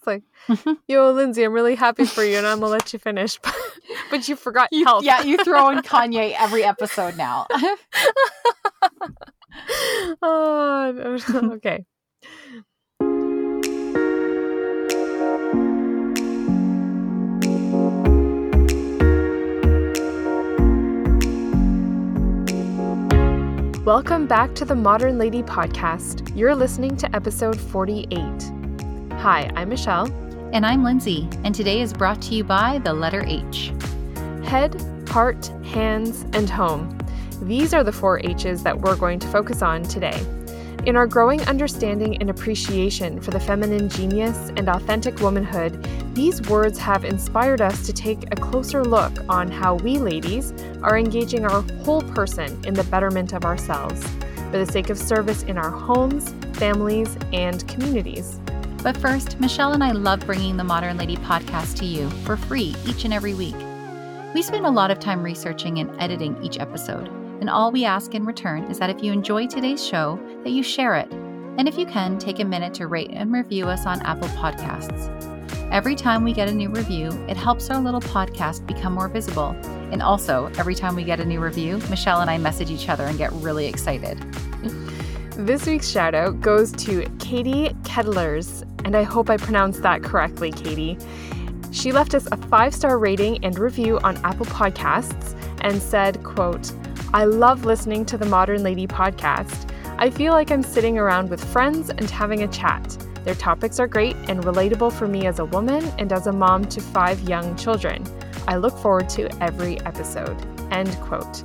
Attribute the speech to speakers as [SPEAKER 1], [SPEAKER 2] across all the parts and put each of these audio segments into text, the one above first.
[SPEAKER 1] it's like, yo, Lindsay, I'm really happy for you, and I'm gonna let you finish, but, but you forgot
[SPEAKER 2] You-
[SPEAKER 1] health.
[SPEAKER 2] yeah, you throw in Kanye every episode now.
[SPEAKER 1] oh, okay. Welcome back to the Modern Lady Podcast. You're listening to episode 48. Hi, I'm Michelle.
[SPEAKER 2] and I'm Lindsay, and today is brought to you by the letter H.
[SPEAKER 1] Head, heart, hands, and home. These are the four H's that we're going to focus on today. In our growing understanding and appreciation for the feminine genius and authentic womanhood, these words have inspired us to take a closer look on how we ladies are engaging our whole person in the betterment of ourselves for the sake of service in our homes, families, and communities.
[SPEAKER 2] But first, Michelle and I love bringing the Modern Lady podcast to you for free each and every week. We spend a lot of time researching and editing each episode, and all we ask in return is that if you enjoy today's show, that you share it. And if you can, take a minute to rate and review us on Apple Podcasts. Every time we get a new review, it helps our little podcast become more visible. And also, every time we get a new review, Michelle and I message each other and get really excited.
[SPEAKER 1] This week's shout out goes to Katie Kettlers, and I hope I pronounced that correctly, Katie. She left us a five-star rating and review on Apple Podcasts and said, quote, I love listening to the Modern Lady podcast. I feel like I'm sitting around with friends and having a chat. Their topics are great and relatable for me as a woman and as a mom to five young children. I look forward to every episode. End quote.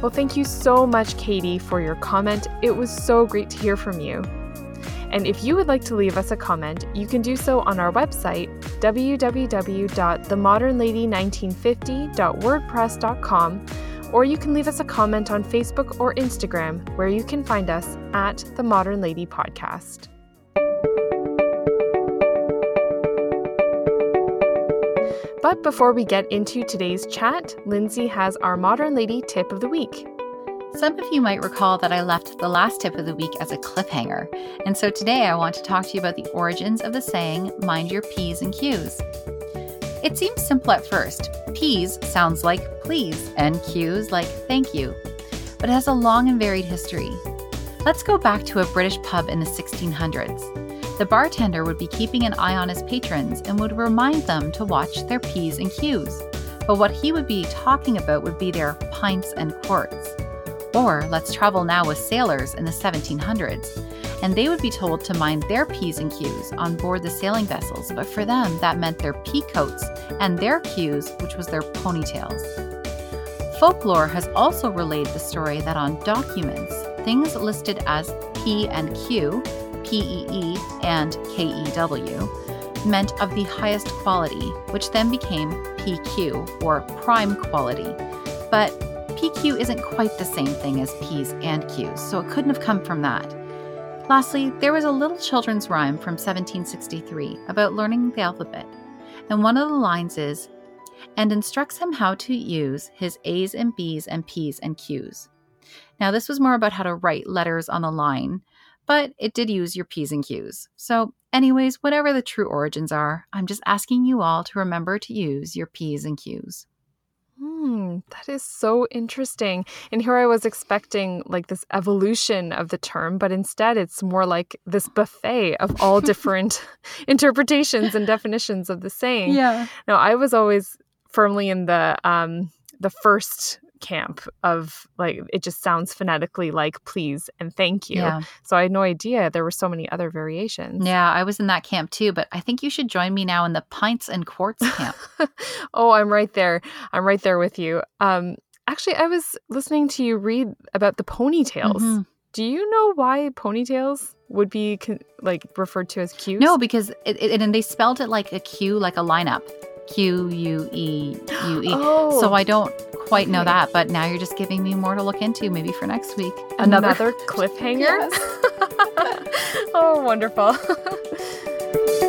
[SPEAKER 1] Well, thank you so much, Katie, for your comment. It was so great to hear from you. And if you would like to leave us a comment, you can do so on our website, www.themodernlady1950.wordpress.com, or you can leave us a comment on Facebook or Instagram, where you can find us at The Modern Lady Podcast. But before we get into today's chat, Lindsay has our Modern Lady tip of the week.
[SPEAKER 2] Some of you might recall that I left the last tip of the week as a cliffhanger, and so today I want to talk to you about the origins of the saying, mind your P's and Q's. It seems simple at first. P's sounds like please, and Q's like thank you, but it has a long and varied history. Let's go back to a British pub in the 1600s. The bartender would be keeping an eye on his patrons and would remind them to watch their P's and Q's. But what he would be talking about would be their pints and quarts. Or let's travel now with sailors in the 1700s, and they would be told to mind their P's and Q's on board the sailing vessels, but for them that meant their pea coats and their Q's, which was their ponytails. Folklore has also relayed the story that on documents, things listed as P and Q, PEE, and KEW meant of the highest quality, which then became PQ or prime quality. But PQ isn't quite the same thing as P's and Q's, so it couldn't have come from that. Lastly, there was a little children's rhyme from 1763 about learning the alphabet, and one of the lines is, and instructs him how to use his A's and B's and P's and Q's. Now, this was more about how to write letters on the line, but it did use your P's and Q's. So, anyways, whatever the true origins are, I'm just asking you all to remember to use your P's and Q's.
[SPEAKER 1] Hmm, that is so interesting. And here I was expecting like this evolution of the term, but instead it's more like this buffet of all different interpretations and definitions of the saying.
[SPEAKER 2] Yeah.
[SPEAKER 1] Now, I was always firmly in the um the first camp of like it just sounds phonetically like please and thank you.
[SPEAKER 2] Yeah.
[SPEAKER 1] So I had no idea there were so many other variations.
[SPEAKER 2] Yeah, I was in that camp too, but I think you should join me now in the pints and quarts camp.
[SPEAKER 1] oh, I'm right there. I'm right there with you. Um, actually, I was listening to you read about the ponytails.
[SPEAKER 2] Mhm.
[SPEAKER 1] Do you know why ponytails would be con- like referred to as cues?
[SPEAKER 2] No, because it, it, and they spelled it like a Q, like a lineup. Q U E U E.
[SPEAKER 1] Oh,
[SPEAKER 2] So I don't quite know that, but now you're just giving me more to look into maybe for next week.
[SPEAKER 1] another, cliffhanger. Oh, wonderful.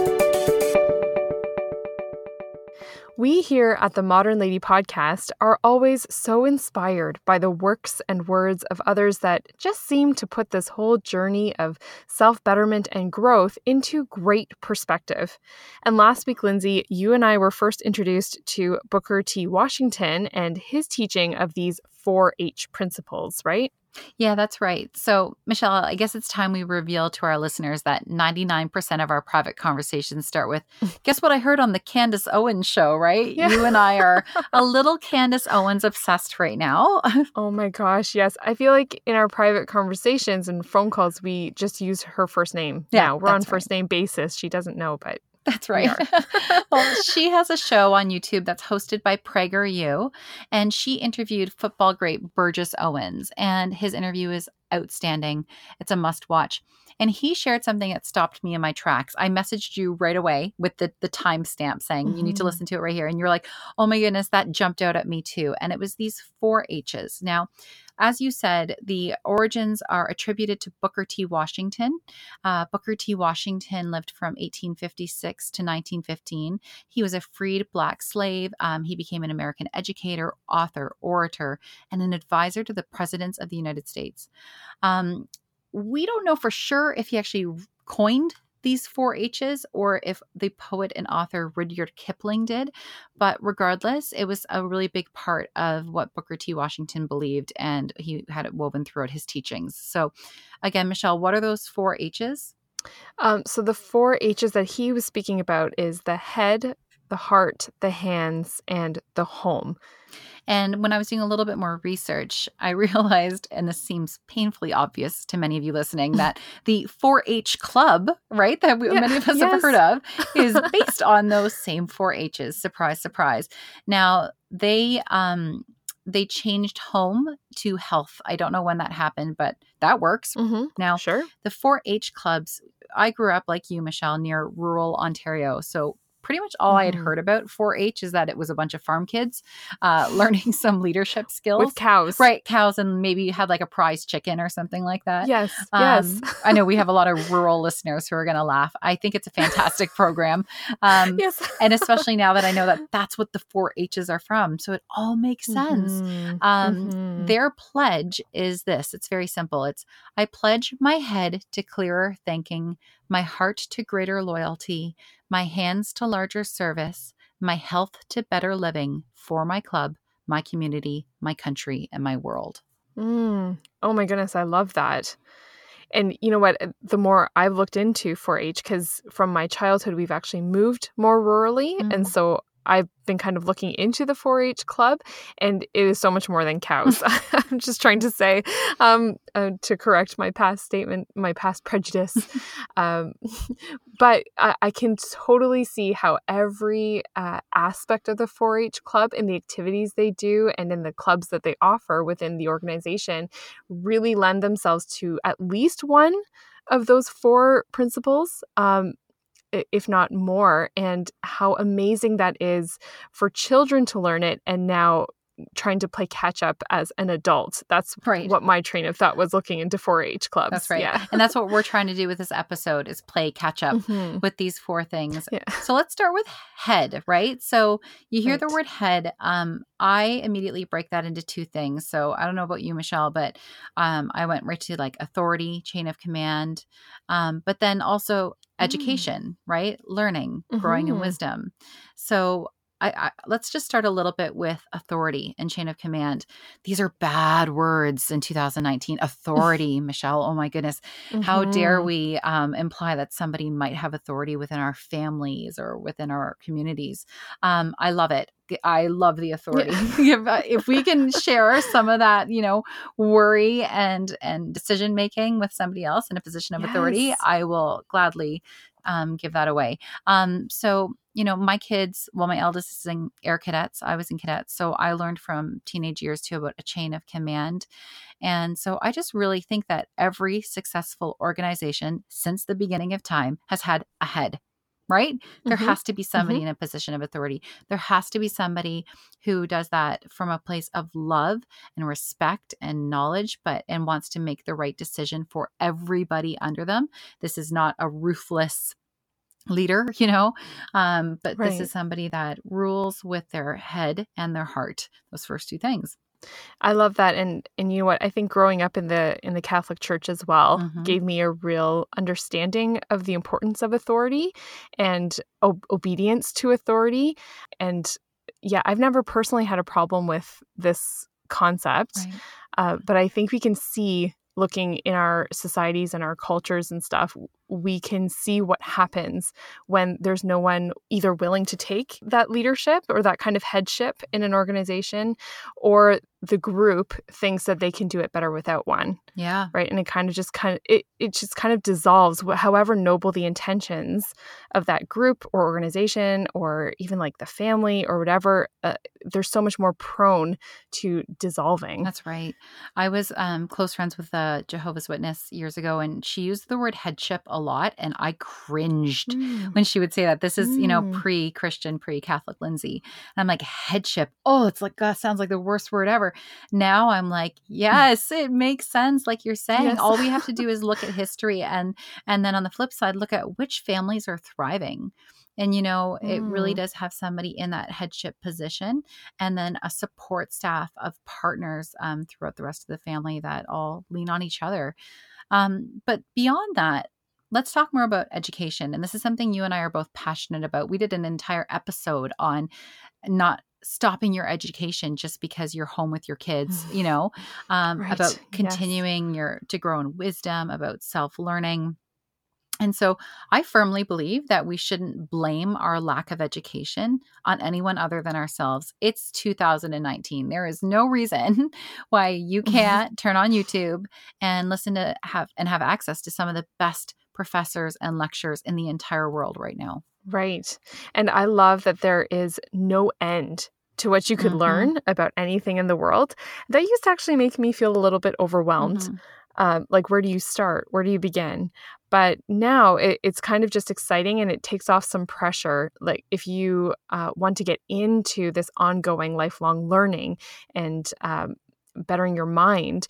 [SPEAKER 1] We here at the Modern Lady podcast are always so inspired by the works and words of others that just seem to put this whole journey of self betterment and growth into great perspective. And last week, Lindsay, you and I were first introduced to Booker T. Washington and his teaching of these 4 H principles, right?
[SPEAKER 2] Yeah, that's right. So, Michelle, I guess it's time we reveal to our listeners that 99% of our private conversations start with, guess what I heard on the Candace Owens show, right? Yeah. You and I are a little Candace Owens obsessed right now.
[SPEAKER 1] oh my gosh, yes. I feel like in our private conversations and phone calls, we just use her first name. Yeah, now we're on first right. name basis. She doesn't know, but
[SPEAKER 2] that's right. well, she has a show on YouTube that's hosted by PragerU, and she interviewed football great Burgess Owens, and his interview is outstanding. It's a must watch. And he shared something that stopped me in my tracks. I messaged you right away with the the timestamp saying mm-hmm. you need to mm-hmm. listen to it right here, and you're like, "Oh my goodness, that jumped out at me too." And it was these four H's. Now, as you said, the origins are attributed to Booker T. Washington. Uh, Booker T. Washington lived from 1856 to 1915. He was a freed black slave. Um, he became an American educator, author, orator, and an advisor to the presidents of the United States. Um, we don't know for sure if he actually coined these four H's or if the poet and author Rudyard Kipling did. But regardless, it was a really big part of what Booker T. Washington believed, and he had it woven throughout his teachings. So, again, Michelle, what are those four H's?
[SPEAKER 1] Um, so, the four H's that he was speaking about is the head, the heart, the hands, and the home.
[SPEAKER 2] And when I was doing a little bit more research, I realized, and this seems painfully obvious to many of you listening, that the 4 H club, right, that we, yeah, many of us yes. have heard of, is based on those same 4 H's. Surprise, surprise. Now, they, um, they changed home to health. I don't know when that happened, but that works.
[SPEAKER 1] Mm-hmm.
[SPEAKER 2] Now,
[SPEAKER 1] sure.
[SPEAKER 2] The 4 H clubs, I grew up like you, Michelle, near rural Ontario. So pretty much all mm-hmm. I had mm-hmm. heard about 4 H is that it was a bunch of farm kids uh, learning some leadership skills.
[SPEAKER 1] With cows.
[SPEAKER 2] Right, cows, and maybe you had like a prize chicken or something like that.
[SPEAKER 1] Yes, um, yes.
[SPEAKER 2] I know we have a lot of rural listeners who are going to laugh. I think it's a fantastic program. Um,
[SPEAKER 1] yes.
[SPEAKER 2] and especially now that I know that that's what the 4 H's are from. So it all makes sense. Mm-hmm. Um, mm-hmm. Their pledge is this it's very simple. It's I pledge my head to clearer thinking, my heart to greater loyalty, my hands to larger service, my health to better living for my club, my community, my country, and my world.
[SPEAKER 1] Mm. Oh my goodness, I love that. And you know what? The more I've looked into 4 H, because from my childhood, we've actually moved more rurally. Mm. And so I've been kind of looking into the 4-H club, and it is so much more than cows. I'm just trying to say um, uh, to correct my past statement, my past prejudice. um, but I, I, can totally see how every uh, aspect of the 4-H club and the activities they do, and in the clubs that they offer within the organization, really lend themselves to at least one of those four principles. Um, if not more, and how amazing that is for children to learn it and now trying to play catch up as an adult. That's right. what my train of thought was looking into 4-H clubs.
[SPEAKER 2] That's right. Yeah. and that's what we're trying to do with this episode is play catch up mm-hmm. with these four things. Yeah. So let's start with head, right? So you hear right. the word head. Um, I immediately break that into two things. So I don't know about you, Michelle, but um, I went right to like authority, chain of command, um, but then also. Education, mm. right? Learning, growing mm-hmm. in wisdom. So I, I, let's just start a little bit with authority and chain of command. These are bad words in 2019. Authority, Michelle. Oh my goodness, mm-hmm. how dare mm-hmm. we um, imply that somebody might have authority within our families or within our communities? Um, I love it. I love the authority. If, uh, if we can share some of that, you know, worry and and decision making with somebody else in a position of yes. authority, I will gladly um, give that away. Um, so you know, my kids, well, my eldest is in air cadets. I was in cadets. So I learned from teenage years too about a chain of command. And so I just really think that every successful organization since the beginning of time has had a head right? Mm-hmm. There has to be somebody mm-hmm. in a position of authority. There has to be somebody who does that from a place of love and respect and knowledge, but and wants to make the right decision for everybody under them. This is not a ruthless leader, you know. Um, but
[SPEAKER 1] Right.
[SPEAKER 2] this is somebody that rules with their head and their heart. Those first two things.
[SPEAKER 1] I love that and and you know what I think growing up in the in the Catholic Church as well
[SPEAKER 2] Mhm.
[SPEAKER 1] gave me a real understanding of the importance of authority and ob- obedience to authority and yeah I've never personally had a problem with this concept
[SPEAKER 2] Right.
[SPEAKER 1] uh, but I think we can see looking in our societies and our cultures and stuff we can see what happens when there's no one either willing to take that leadership or that kind of headship in an organization or the group thinks that they can do it better without one
[SPEAKER 2] Yeah.
[SPEAKER 1] right and it kind of just kind of it, it just kind of dissolves however noble the intentions of that group or organization or even like the family or whatever uh, they're so much more prone to dissolving
[SPEAKER 2] That's right. I was um, close friends with a Jehovah's Witness years ago, and she used the word headship a lot, and I cringed
[SPEAKER 1] Mm.
[SPEAKER 2] when she would say that. This is, you know,
[SPEAKER 1] Mm.
[SPEAKER 2] pre-Christian, pre-Catholic Lindsay, and I'm like headship. Oh, it's like God, sounds like the worst word ever. Now I'm like, yes, it makes sense. Like you're saying,
[SPEAKER 1] Yes.
[SPEAKER 2] all we have to do is look at history, and and then on the flip side, look at which families are thriving. And you know, it really
[SPEAKER 1] Mm.
[SPEAKER 2] does have somebody in that headship position and then a support staff of partners um, throughout the rest of the family that all lean on each other. Um, but beyond that, let's talk more about education. And this is something you and I are both passionate about. We did an entire episode on not stopping your education just because you're home with your kids you know um,
[SPEAKER 1] Right,
[SPEAKER 2] about
[SPEAKER 1] yes.
[SPEAKER 2] continuing your to grow in wisdom about self-learning and so I firmly believe that we shouldn't blame our lack of education on anyone other than ourselves. It's 2019. There is no reason why you can't turn on YouTube and listen to have and have access to some of the best professors and lectures in the entire world right now.
[SPEAKER 1] Right. And I love that there is no end to what you could
[SPEAKER 2] Mhm.
[SPEAKER 1] learn about anything in the world. That used to actually make me feel a little bit overwhelmed.
[SPEAKER 2] Mhm.
[SPEAKER 1] Um, like, where do you start? Where do you begin? But now it, it's kind of just exciting and it takes off some pressure. Like, if you uh, want to get into this ongoing lifelong learning and um, bettering your mind,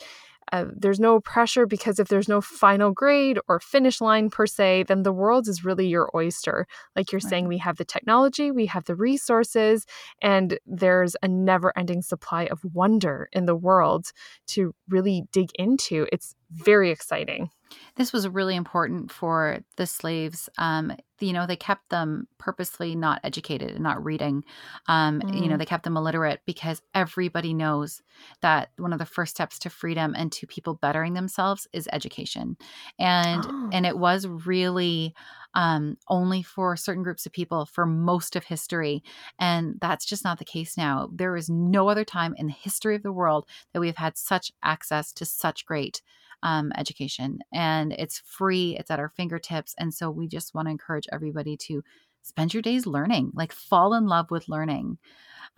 [SPEAKER 1] uh, there's no pressure because if there's no final grade or finish line per se, then the world is really your oyster. Like you're saying, we have the technology, we have the resources, and there's a never ending supply of wonder in the world to really dig into. It's very exciting.
[SPEAKER 2] This was really important for the slaves. Um, you know, they kept them purposely not educated and not reading. Um, You know,
[SPEAKER 1] Mm.
[SPEAKER 2] they kept them illiterate because everybody knows that one of the first steps to freedom and to people bettering themselves is education. And
[SPEAKER 1] Oh.
[SPEAKER 2] and it was really um, only for certain groups of people for most of history. And that's just not the case now. There is no other time in the history of the world that we have had such access to such great um, education and it's free it's at our fingertips and so we just want to encourage everybody to spend your days learning like fall in love with learning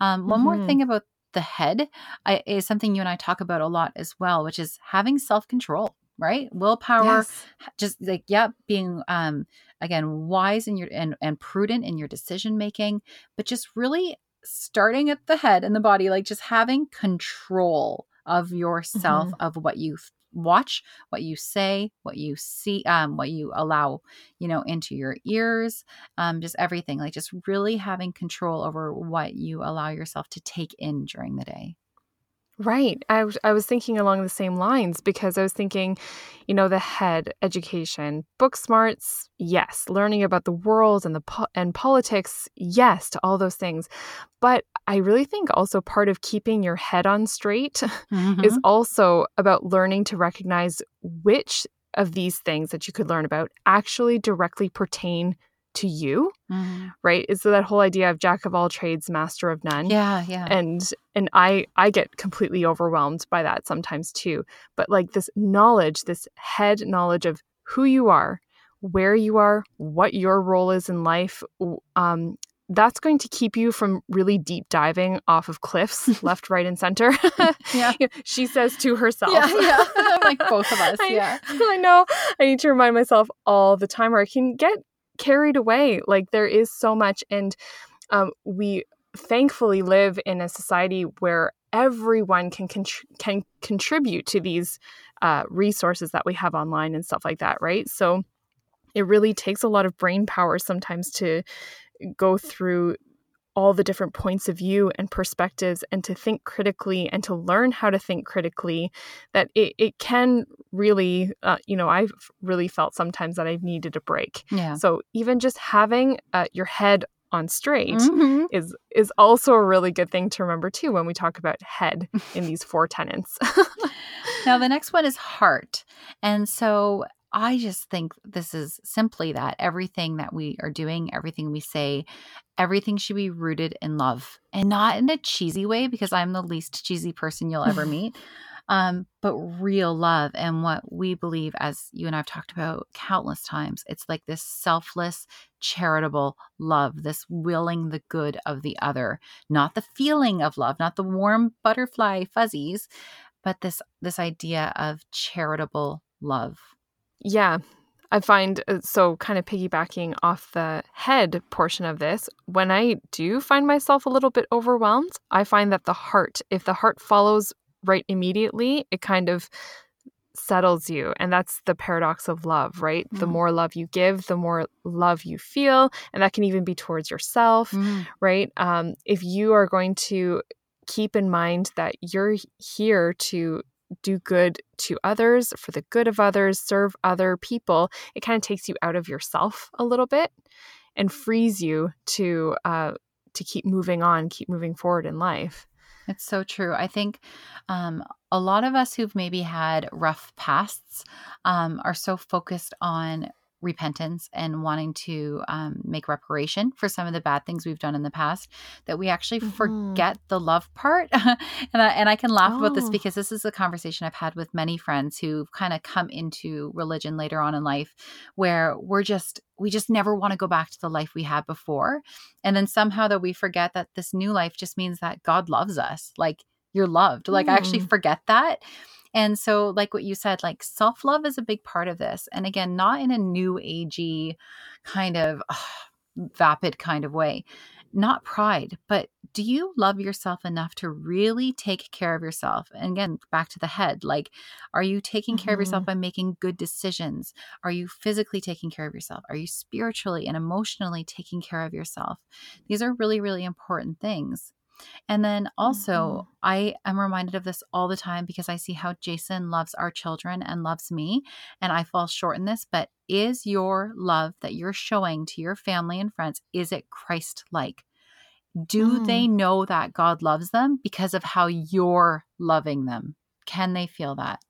[SPEAKER 2] um, one more
[SPEAKER 1] Mhm.
[SPEAKER 2] thing about the head I, is something you and i talk about a lot as well which is having self-control right willpower
[SPEAKER 1] Yes.
[SPEAKER 2] just like yeah being um again wise in your and, and prudent in your decision making but just really starting at the head and the body like just having control of yourself
[SPEAKER 1] Mhm.
[SPEAKER 2] of what you watch what you say what you see um what you allow you know into your ears um just everything like just really having control over what you allow yourself to take in during the day
[SPEAKER 1] Right. I, was- I was thinking along the same lines because I was thinking, you know, the head, education, book smarts, yes. Learning about the world and the po- and politics, yes, to all those things. But I really think also part of keeping your head on straight is
[SPEAKER 2] Mhm.
[SPEAKER 1] also about learning to recognize which of these things that you could learn about actually directly pertain to you,
[SPEAKER 2] Mhm.
[SPEAKER 1] right? Is so that whole idea of jack of all trades, master of none
[SPEAKER 2] yeah yeah
[SPEAKER 1] and and i i get completely overwhelmed by that sometimes too but like this knowledge this head knowledge of who you are where you are what your role is in life um that's going to keep you from really deep diving off of cliffs left right and center
[SPEAKER 2] Yeah.
[SPEAKER 1] she says to herself
[SPEAKER 2] yeah yeah like both of us
[SPEAKER 1] I-
[SPEAKER 2] yeah
[SPEAKER 1] I know. I need to remind myself all the time, or I can get carried away. Like there is so much, and um, we thankfully live in a society where everyone can contr- can contribute to these uh, resources that we have online and stuff like that, right? So it really takes a lot of brain power sometimes to go through all the different points of view and perspectives and to think critically and to learn how to think critically that it, it can really uh, you know i've really felt sometimes that i've needed a break
[SPEAKER 2] Yeah.
[SPEAKER 1] so even just having uh, your head on straight
[SPEAKER 2] Mhm.
[SPEAKER 1] is is also a really good thing to remember too when we talk about head in these four tenets
[SPEAKER 2] Now, the next one is heart. And so I just think this is simply that everything that we are doing, everything we say, everything should be rooted in love and not in a cheesy way because I'm the least cheesy person you'll ever meet. Um, but real love and what we believe, as you and I've talked about countless times, it's like this selfless, charitable love, this willing the good of the other, not the feeling of love, not the warm butterfly fuzzies, but this this idea of charitable love.
[SPEAKER 1] Yeah. I find uh, so kind of piggybacking off the head portion of this, when I do find myself a little bit overwhelmed, I find that the heart, if the heart follows right immediately, it kind of settles you. And that's the paradox of love, right? The
[SPEAKER 2] Mhm.
[SPEAKER 1] more love you give, the more love you feel. And that can even be towards yourself, right? Um, if you are going to keep in mind that you're here to do good to others, for the good of others, serve other people, it kind of takes you out of yourself a little bit and frees you to uh, to keep moving on, keep moving forward in life.
[SPEAKER 2] It's so true. I think um, a lot of us who've maybe had rough pasts um, are so focused on repentance and wanting to um, make reparation for some of the bad things we've done in the past that we actually
[SPEAKER 1] Mhm.
[SPEAKER 2] forget the love part. and I, and I can laugh about this
[SPEAKER 1] Oh.
[SPEAKER 2] because this is a conversation I've had with many friends who've kind of come into religion later on in life where we're just we just never want to go back to the life we had before and then somehow that we forget that this new life just means that God loves us like you're loved like I actually forget that and so like what you said like self-love is a big part of this and again not in a new agey kind of vapid kind of way not pride but do you love yourself enough to really take care of yourself? And again back to the head like are you taking care of yourself mm-hmm. by making good decisions? Are you physically taking care of yourself? Are you spiritually and emotionally taking care of yourself? These are really really important things and then also, mm-hmm. I am reminded of this all the time because I see how Jason loves our children and loves me, and I fall short in this. But is your love that you're showing to your family and friends, is it Christ like? Do they mm. know that God loves them because of how you're loving them? Can they feel that?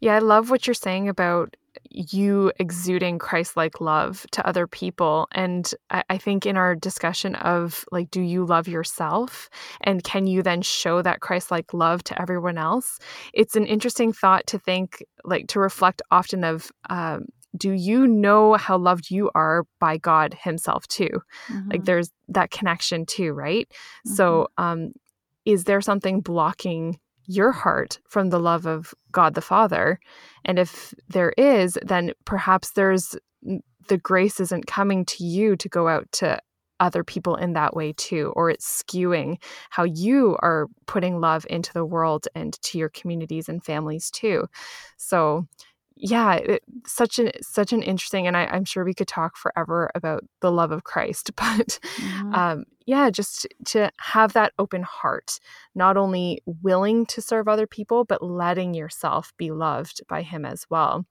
[SPEAKER 1] Yeah, I love what you're saying about you exuding Christ like love to other people. And I, I think in our discussion of like, do you love yourself? And can you then show that Christ like love to everyone else? It's an interesting thought to think, like, to reflect often of, um, do you know how loved you are by God Himself too? Like,
[SPEAKER 2] Mhm.
[SPEAKER 1] there's that connection too, right? So, um, is there something blocking your heart from the love of God the Father? And if there is, then perhaps there's the grace isn't coming to you to go out to other people in that way too, or it's skewing how you are putting love into the world and to your communities and families too. So, yeah, it, such an such an interesting, and I, I'm sure we could talk forever about the love of Christ, but
[SPEAKER 2] Mhm.
[SPEAKER 1] um, yeah, just to have that open heart, not only willing to serve other people, but letting yourself be loved by Him as well.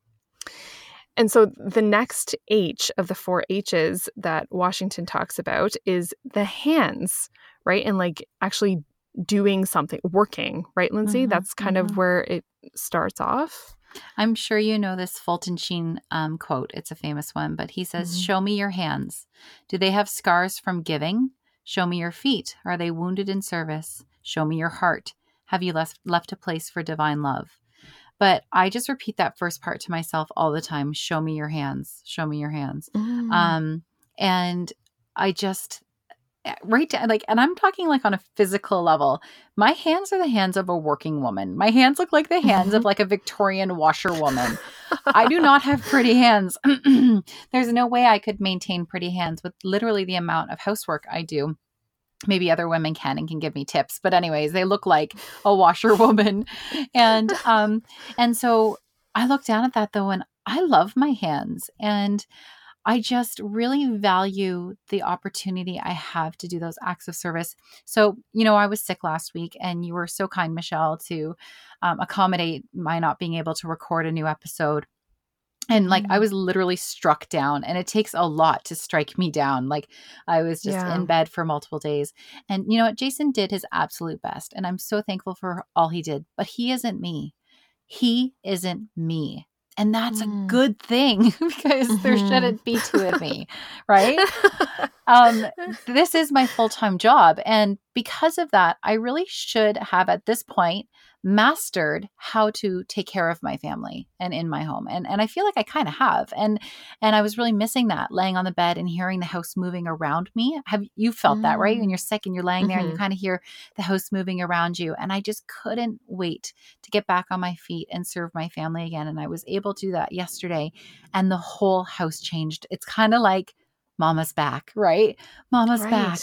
[SPEAKER 1] And so the next H of the four H's that Washington talks about is the hands, right? And like actually doing something, working, right, Lindsay?
[SPEAKER 2] Mhm,
[SPEAKER 1] That's kind
[SPEAKER 2] mhm.
[SPEAKER 1] of where it starts off.
[SPEAKER 2] I'm sure you know this Fulton Sheen um, quote. It's a famous one, but he says,
[SPEAKER 1] Mhm.
[SPEAKER 2] Show me your hands. Do they have scars from giving? Show me your feet. Are they wounded in service? Show me your heart. Have you left, left a place for divine love? But I just repeat that first part to myself all the time Show me your hands. Show me your hands.
[SPEAKER 1] Mm.
[SPEAKER 2] Um, and I just, right down, like, and I'm talking like on a physical level. My hands are the hands of a working woman. My hands look like the hands of like a Victorian washerwoman. I do not have pretty hands. There's no way I could maintain pretty hands with literally the amount of housework I do. Maybe other women can and can give me tips, but anyways, they look like a washerwoman, and um, and so I look down at that though, and I love my hands, and I just really value the opportunity I have to do those acts of service. So, you know, I was sick last week and you were so kind, Michelle, to um, accommodate my not being able to record a new episode and like i mm. was literally struck down and it takes a lot to strike me down like i was just yeah. in bed for multiple days and you know what jason did his absolute best and i'm so thankful for all he did but he isn't me he isn't me and that's mm. a good thing because mm-hmm. there shouldn't be two of me right um this is my full-time job and because of that i really should have at this point mastered how to take care of my family and in my home and and I feel like I kind of have and and I was really missing that laying on the bed and hearing the house moving around me have you felt mm. that right when mm. you're sick and you're laying mm-hmm. there and you mm-hmm. kind of hear the house moving around you and I just couldn't wait to get back on my feet and serve my family again and I was able to do that yesterday and the whole house changed it's kind of like Mama's back, right? Mama's right. back.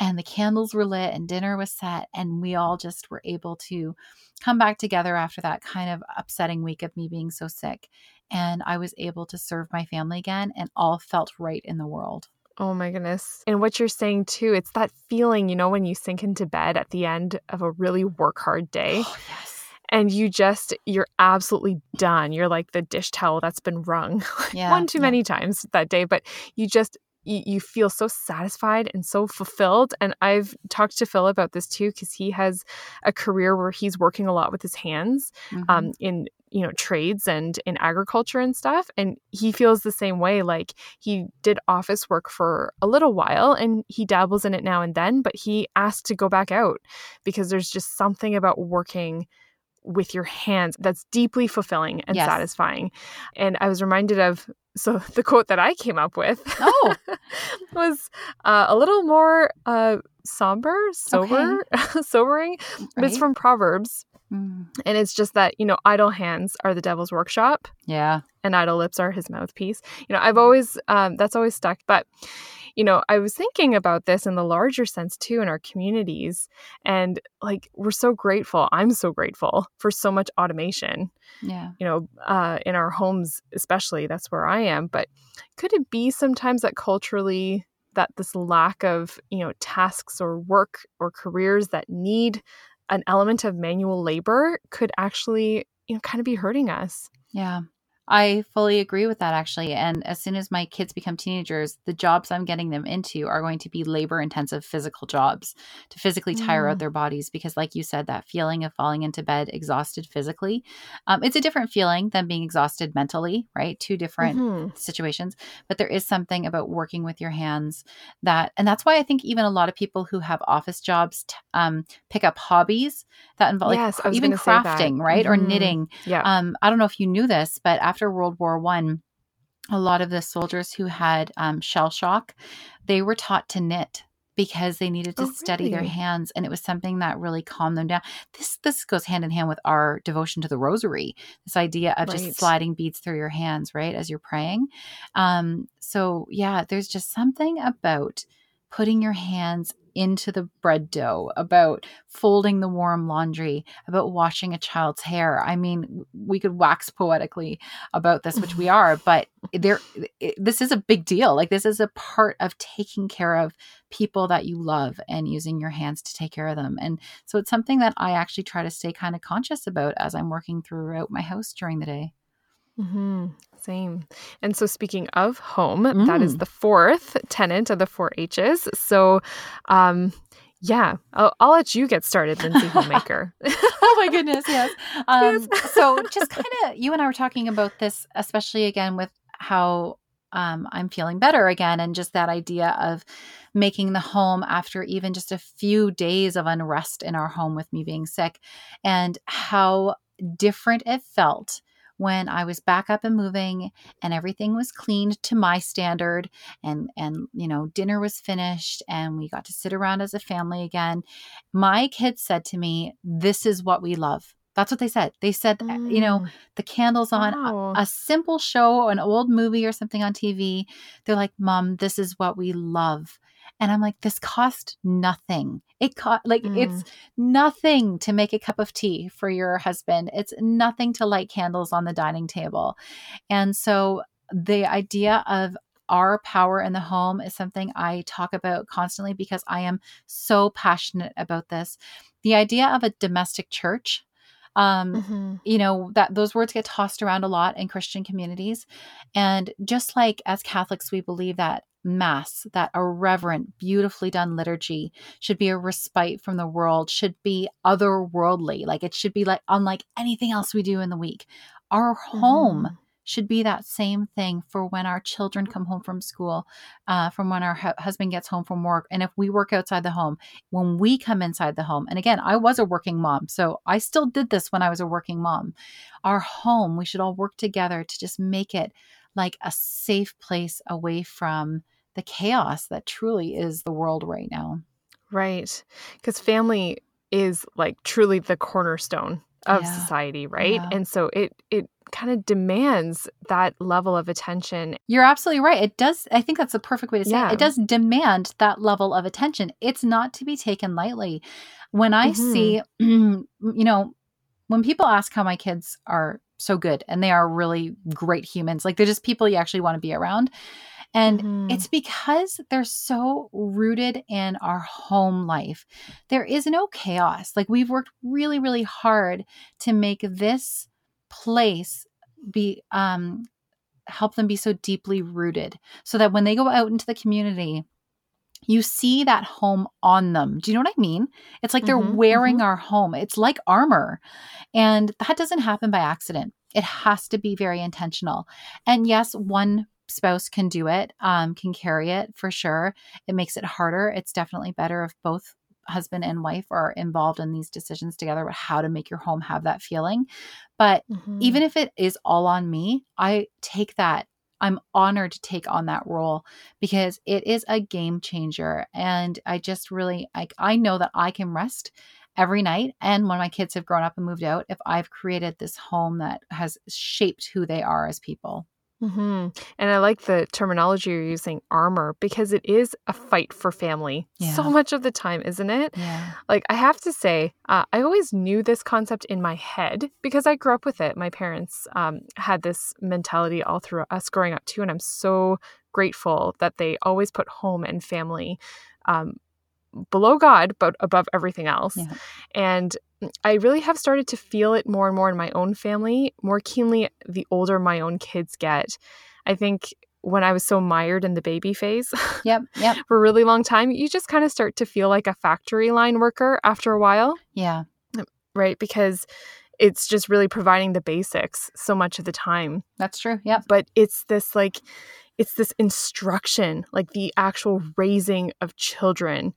[SPEAKER 2] And the candles were lit and dinner was set. And we all just were able to come back together after that kind of upsetting week of me being so sick. And I was able to serve my family again and all felt right in the world.
[SPEAKER 1] Oh my goodness. And what you're saying too, it's that feeling, you know, when you sink into bed at the end of a really work hard day.
[SPEAKER 2] Oh, yes.
[SPEAKER 1] And you just, you're absolutely done. You're like the dish towel that's been wrung yeah, one too yeah. many times that day, but you just, you, you feel so satisfied and so fulfilled. And I've talked to Phil about this too, because he has a career where he's working a lot with his hands um, mm-hmm. um, in you know trades and in agriculture and stuff and he feels the same way like he did office work for a little while and he dabbles in it now and then but he asked to go back out because there's just something about working with your hands that's deeply fulfilling and yes. satisfying. And I was reminded of so the quote that I came up with
[SPEAKER 2] oh
[SPEAKER 1] was uh, a little more uh, somber, sober, okay. sobering. Right. But it's from Proverbs. Mm. And it's just that, you know, idle hands are the devil's workshop.
[SPEAKER 2] Yeah.
[SPEAKER 1] And idle lips are his mouthpiece. You know, I've always, um, that's always stuck. But you know, I was thinking about this in the larger sense too in our communities. And like, we're so grateful. I'm so grateful for so much automation.
[SPEAKER 2] Yeah.
[SPEAKER 1] You know, uh, in our homes, especially, that's where I am. But could it be sometimes that culturally, that this lack of, you know, tasks or work or careers that need an element of manual labor could actually, you know, kind of be hurting us?
[SPEAKER 2] Yeah. I fully agree with that actually. And as soon as my kids become teenagers, the jobs I'm getting them into are going to be labor intensive physical jobs to physically tire mm. out their bodies. Because, like you said, that feeling of falling into bed exhausted physically, um, it's a different feeling than being exhausted mentally, right? Two different mm-hmm. situations. But there is something about working with your hands that, and that's why I think even a lot of people who have office jobs t- um, pick up hobbies that involve yes, like even crafting, right? Mm-hmm. Or knitting.
[SPEAKER 1] Yeah.
[SPEAKER 2] Um, I don't know if you knew this, but after World War One, a lot of the soldiers who had um, shell shock, they were taught to knit because they needed to oh, study really? their hands and it was something that really calmed them down this this goes hand in hand with our devotion to the rosary this idea of right. just sliding beads through your hands right as you're praying um so yeah there's just something about putting your hands into the bread dough, about folding the warm laundry, about washing a child's hair. I mean, we could wax poetically about this, which we are, but there this is a big deal. Like this is a part of taking care of people that you love and using your hands to take care of them. And so it's something that I actually try to stay kind of conscious about as I'm working throughout my house during the day.
[SPEAKER 1] Mm-hmm. Same. And so, speaking of home, mm. that is mm. the fourth tenant of the four H's. So, um, yeah, I'll, I'll let you get started, Lindsay Homemaker.
[SPEAKER 2] oh my goodness, yes. Um, yes. so, just kind of, you and I were talking about this, especially again with how um, I'm feeling better again, and just that idea of making the home after even just a few days of unrest in our home with me being sick, and how different it felt when I was back up and moving and everything was cleaned to my standard and and you know dinner was finished and we got to sit around as a family again my kids said to me this is what we love that's what they said. They said, mm. you know, mm. the candles on wow. a, a, simple show, an old movie or something on TV. They're like, Mom, this is what we love. And I'm like, this cost nothing. It cost like mm. it's nothing to make a cup of tea for your husband. It's nothing to light candles on the dining table. And so the idea of our power in the home is something I talk about constantly because I am so passionate about this. The idea of a domestic church um
[SPEAKER 1] Mm-hmm.
[SPEAKER 2] you know that those words get tossed around a lot in christian communities and just like as catholics we believe that mass that a reverent beautifully done liturgy should be a respite from the world should be otherworldly. Like it should be like unlike anything else we do in the week. Our home
[SPEAKER 1] Mm-hmm.
[SPEAKER 2] should be that same thing for when our children come home from school uh, from when our hu- husband gets home from work. And if we work outside the home when we come inside the home and again i was a working mom so i still did this when i was a working mom. Our home we should all work together to just make it like a safe place away from the chaos that truly is the world right now
[SPEAKER 1] Right. Because family is like truly the cornerstone of
[SPEAKER 2] Yeah.
[SPEAKER 1] society, right?
[SPEAKER 2] Yeah.
[SPEAKER 1] And so it it kind of demands that level of attention.
[SPEAKER 2] You're absolutely right. It does. I think that's the perfect way to say
[SPEAKER 1] Yeah.
[SPEAKER 2] it. It does demand that level of attention. It's not to be taken lightly. When I
[SPEAKER 1] Mhm.
[SPEAKER 2] see, you know, when people ask how my kids are so good and they are really great humans, like they're just people you actually want to be around. And
[SPEAKER 1] Mhm.
[SPEAKER 2] it's because they're so rooted in our home life. There is no chaos. Like we've worked really, really hard to make this place be um help them be so deeply rooted so that when they go out into the community you see that home on them. Do you know what I mean? It's like they're
[SPEAKER 1] Mhm,
[SPEAKER 2] wearing our home. It's like armor. And that doesn't happen by accident. It has to be very intentional. And yes, one spouse can do it, um, can carry it for sure. It makes it harder. It's definitely better if both husband and wife are involved in these decisions together about how to make your home have that feeling. But
[SPEAKER 1] Mhm.
[SPEAKER 2] even if it is all on me, I take that. I'm honored to take on that role because it is a game changer. And I just really, I, I know that I can rest every night. And when my kids have grown up and moved out, if I've created this home that has shaped who they are as people.
[SPEAKER 1] Mhm. And I like the terminology you're using, armor, because it is a fight for family so much of the time, isn't it?
[SPEAKER 2] Yeah.
[SPEAKER 1] Like, I have to say, uh, I always knew this concept in my head because I grew up with it. My parents um, had this mentality all through us growing up, too. And I'm so grateful that they always put home and family um, below God, but above everything else.
[SPEAKER 2] Yeah.
[SPEAKER 1] And I really have started to feel it more and more in my own family, more keenly the older my own kids get. I think when I was so mired in the baby phase
[SPEAKER 2] Yep. Yep.
[SPEAKER 1] for a really long time, you just kind of start to feel like a factory line worker after a while,
[SPEAKER 2] Yeah.
[SPEAKER 1] right? Because it's just really providing the basics so much of the time.
[SPEAKER 2] That's true. Yeah.
[SPEAKER 1] But it's this like, it's this instruction, like the actual raising of children.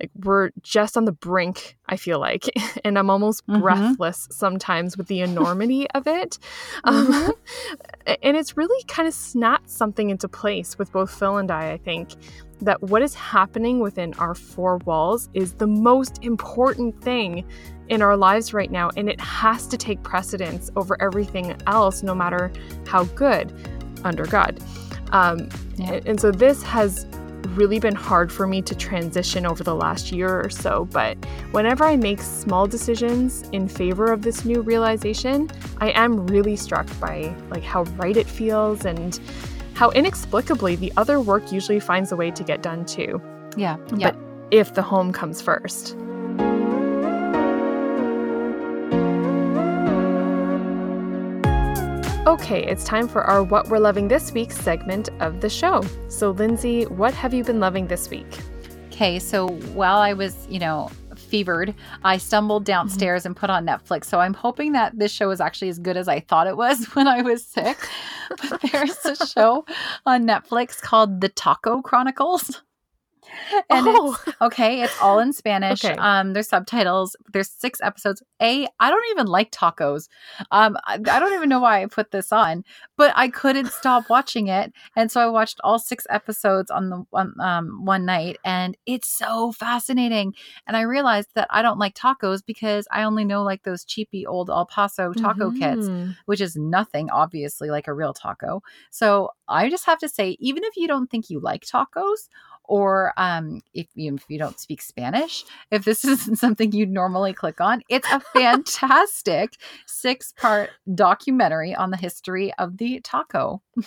[SPEAKER 1] Like we're just on the brink, I feel like. And I'm almost
[SPEAKER 2] Mhm.
[SPEAKER 1] breathless sometimes with the enormity of it. Um,
[SPEAKER 2] Mhm.
[SPEAKER 1] and it's really kind of snapped something into place with both Phil and I, I think, that what is happening within our four walls is the most important thing in our lives right now. And it has to take precedence over everything else, no matter how good under God. Um,
[SPEAKER 2] Yeah.
[SPEAKER 1] and, so this has really been hard for me to transition over the last year or so. But whenever I make small decisions in favor of this new realization, I am really struck by like how right it feels and how inexplicably the other work usually finds a way to get done too,
[SPEAKER 2] Yeah. Yeah.
[SPEAKER 1] But- if the home comes first. Okay, it's time for our What We're Loving This Week segment of the show. So, Lindsay, what have you been loving this week?
[SPEAKER 2] Okay, so while I was, you know, fevered, I stumbled mm-hmm. downstairs and put on Netflix. So I'm hoping that this show is actually as good as I thought it was when I was sick. But there's a show on Netflix called The Taco Chronicles. And it's
[SPEAKER 1] oh,
[SPEAKER 2] Okay, it's all in Spanish.
[SPEAKER 1] Okay.
[SPEAKER 2] Um, there's subtitles. There's six episodes. A, I don't even like tacos. Um, I, I don't even know why I put this on, but I couldn't stop watching it, and so I watched all six episodes on the on, um one night, and it's so fascinating. And I realized that I don't like tacos because I only know like those cheapy old El Paso taco kits,
[SPEAKER 1] Mhm.
[SPEAKER 2] which is nothing obviously like a real taco. So I just have to say, even if you don't think you like tacos, or um, if you if you don't speak Spanish, if this isn't something you'd normally click on, it's a fantastic six part documentary on the history of the taco.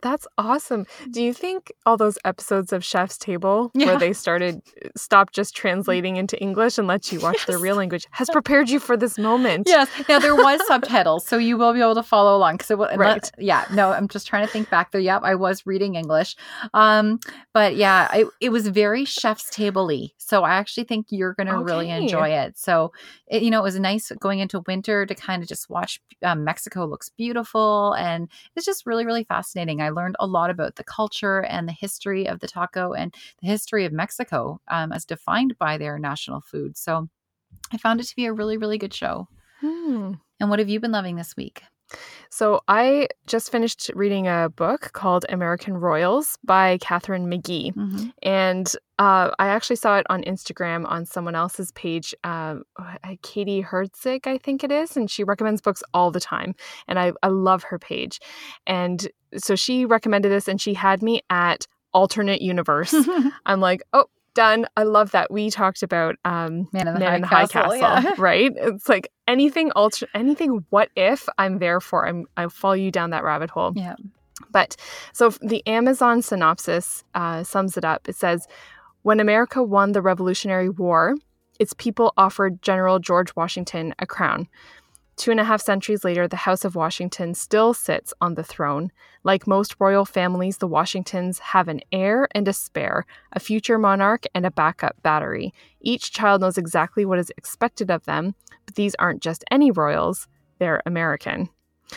[SPEAKER 1] That's awesome. Do you think all those episodes of Chef's Table
[SPEAKER 2] Yeah.
[SPEAKER 1] where they started stopped just translating into English and let you watch their real language has prepared you for this moment?
[SPEAKER 2] Yes. Now there was subtitles, so you will be able to follow along. Because
[SPEAKER 1] Right.
[SPEAKER 2] yeah. No, I'm just trying to think back there. Yep, I was reading English. Um, but yeah, I, it was very chef's table-y. So I actually think you're going to really enjoy it. So it, you know, it was nice going into winter to kind of just watch. Um, Mexico looks beautiful, and it's just really, really fascinating. I learned a lot about the culture and the history of the taco and the history of Mexico um, as defined by their national food. So I found it to be a really, really good show.
[SPEAKER 1] Hmm.
[SPEAKER 2] And what have you been loving this week?
[SPEAKER 1] So I just finished reading a book called American Royals by Katharine McGee.
[SPEAKER 2] Mm-hmm.
[SPEAKER 1] And uh, I actually saw it on Instagram on someone else's page, um, uh, Katie Herzig, I think it is. And she recommends books all the time. And I, I love her page. And so she recommended this and she had me at Alternate Universe. I'm like, oh, done. I love that. We talked about um,
[SPEAKER 2] Man in the
[SPEAKER 1] Man
[SPEAKER 2] High
[SPEAKER 1] in the High
[SPEAKER 2] Castle,
[SPEAKER 1] Castle,
[SPEAKER 2] yeah.
[SPEAKER 1] right? It's like anything alter, anything. What if I'm there for? I'm I follow you down that rabbit hole.
[SPEAKER 2] yeah.
[SPEAKER 1] But so the Amazon synopsis uh, sums it up. It says, when America won the Revolutionary War, its people offered General George Washington a crown. Two and a half centuries later, the House of Washington still sits on the throne. Like most royal families, the Washingtons have an heir and a spare, a future monarch, and a backup battery. Each child knows exactly what is expected of them, but these aren't just any royals, they're American.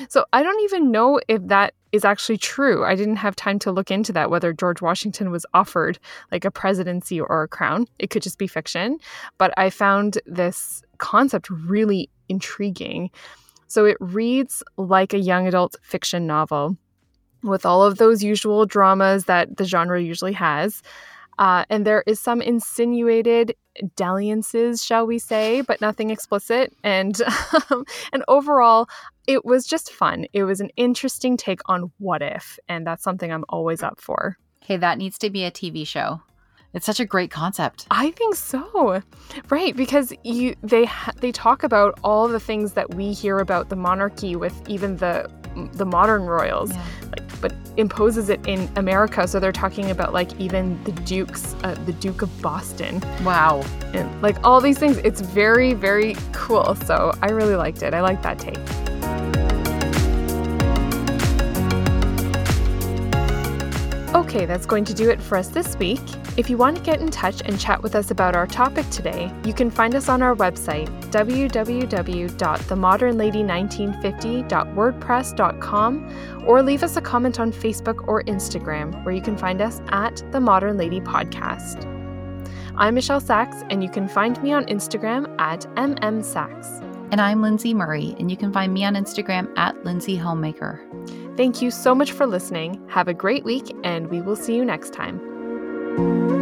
[SPEAKER 1] So I don't even know if that is actually true. I didn't have time to look into that, whether George Washington was offered like a presidency or a crown. It could just be fiction. But I found this concept really intriguing. So it reads like a young adult fiction novel with all of those usual dramas that the genre usually has. Uh, and there is some insinuated dalliances, shall we say, but nothing explicit. And and overall, it was just fun. It was an interesting take on what if, and that's something I'm always up for.
[SPEAKER 2] Okay, that needs to be a TV show. It's such a great concept.
[SPEAKER 1] I think so, right? Because you they they talk about all the things that we hear about the monarchy with even the the modern royals, like, but imposes it in America. So they're talking about like even the dukes, uh, the Duke of Boston,
[SPEAKER 2] Wow.
[SPEAKER 1] and like all these things. It's very very cool. So I really liked it. I like that take. Okay, that's going to do it for us this week. If you want to get in touch and chat with us about our topic today, you can find us on our website, www.themodernlady1950.wordpress.com, or leave us a comment on Facebook or Instagram, where you can find us at The Modern Lady Podcast. I'm Michelle Sachs, and you can find me on Instagram at MMSachs.
[SPEAKER 2] And I'm Lindsay Murray, and you can find me on Instagram at Lindsay Homemaker.
[SPEAKER 1] Thank you so much for listening. Have a great week, and we will see you next time.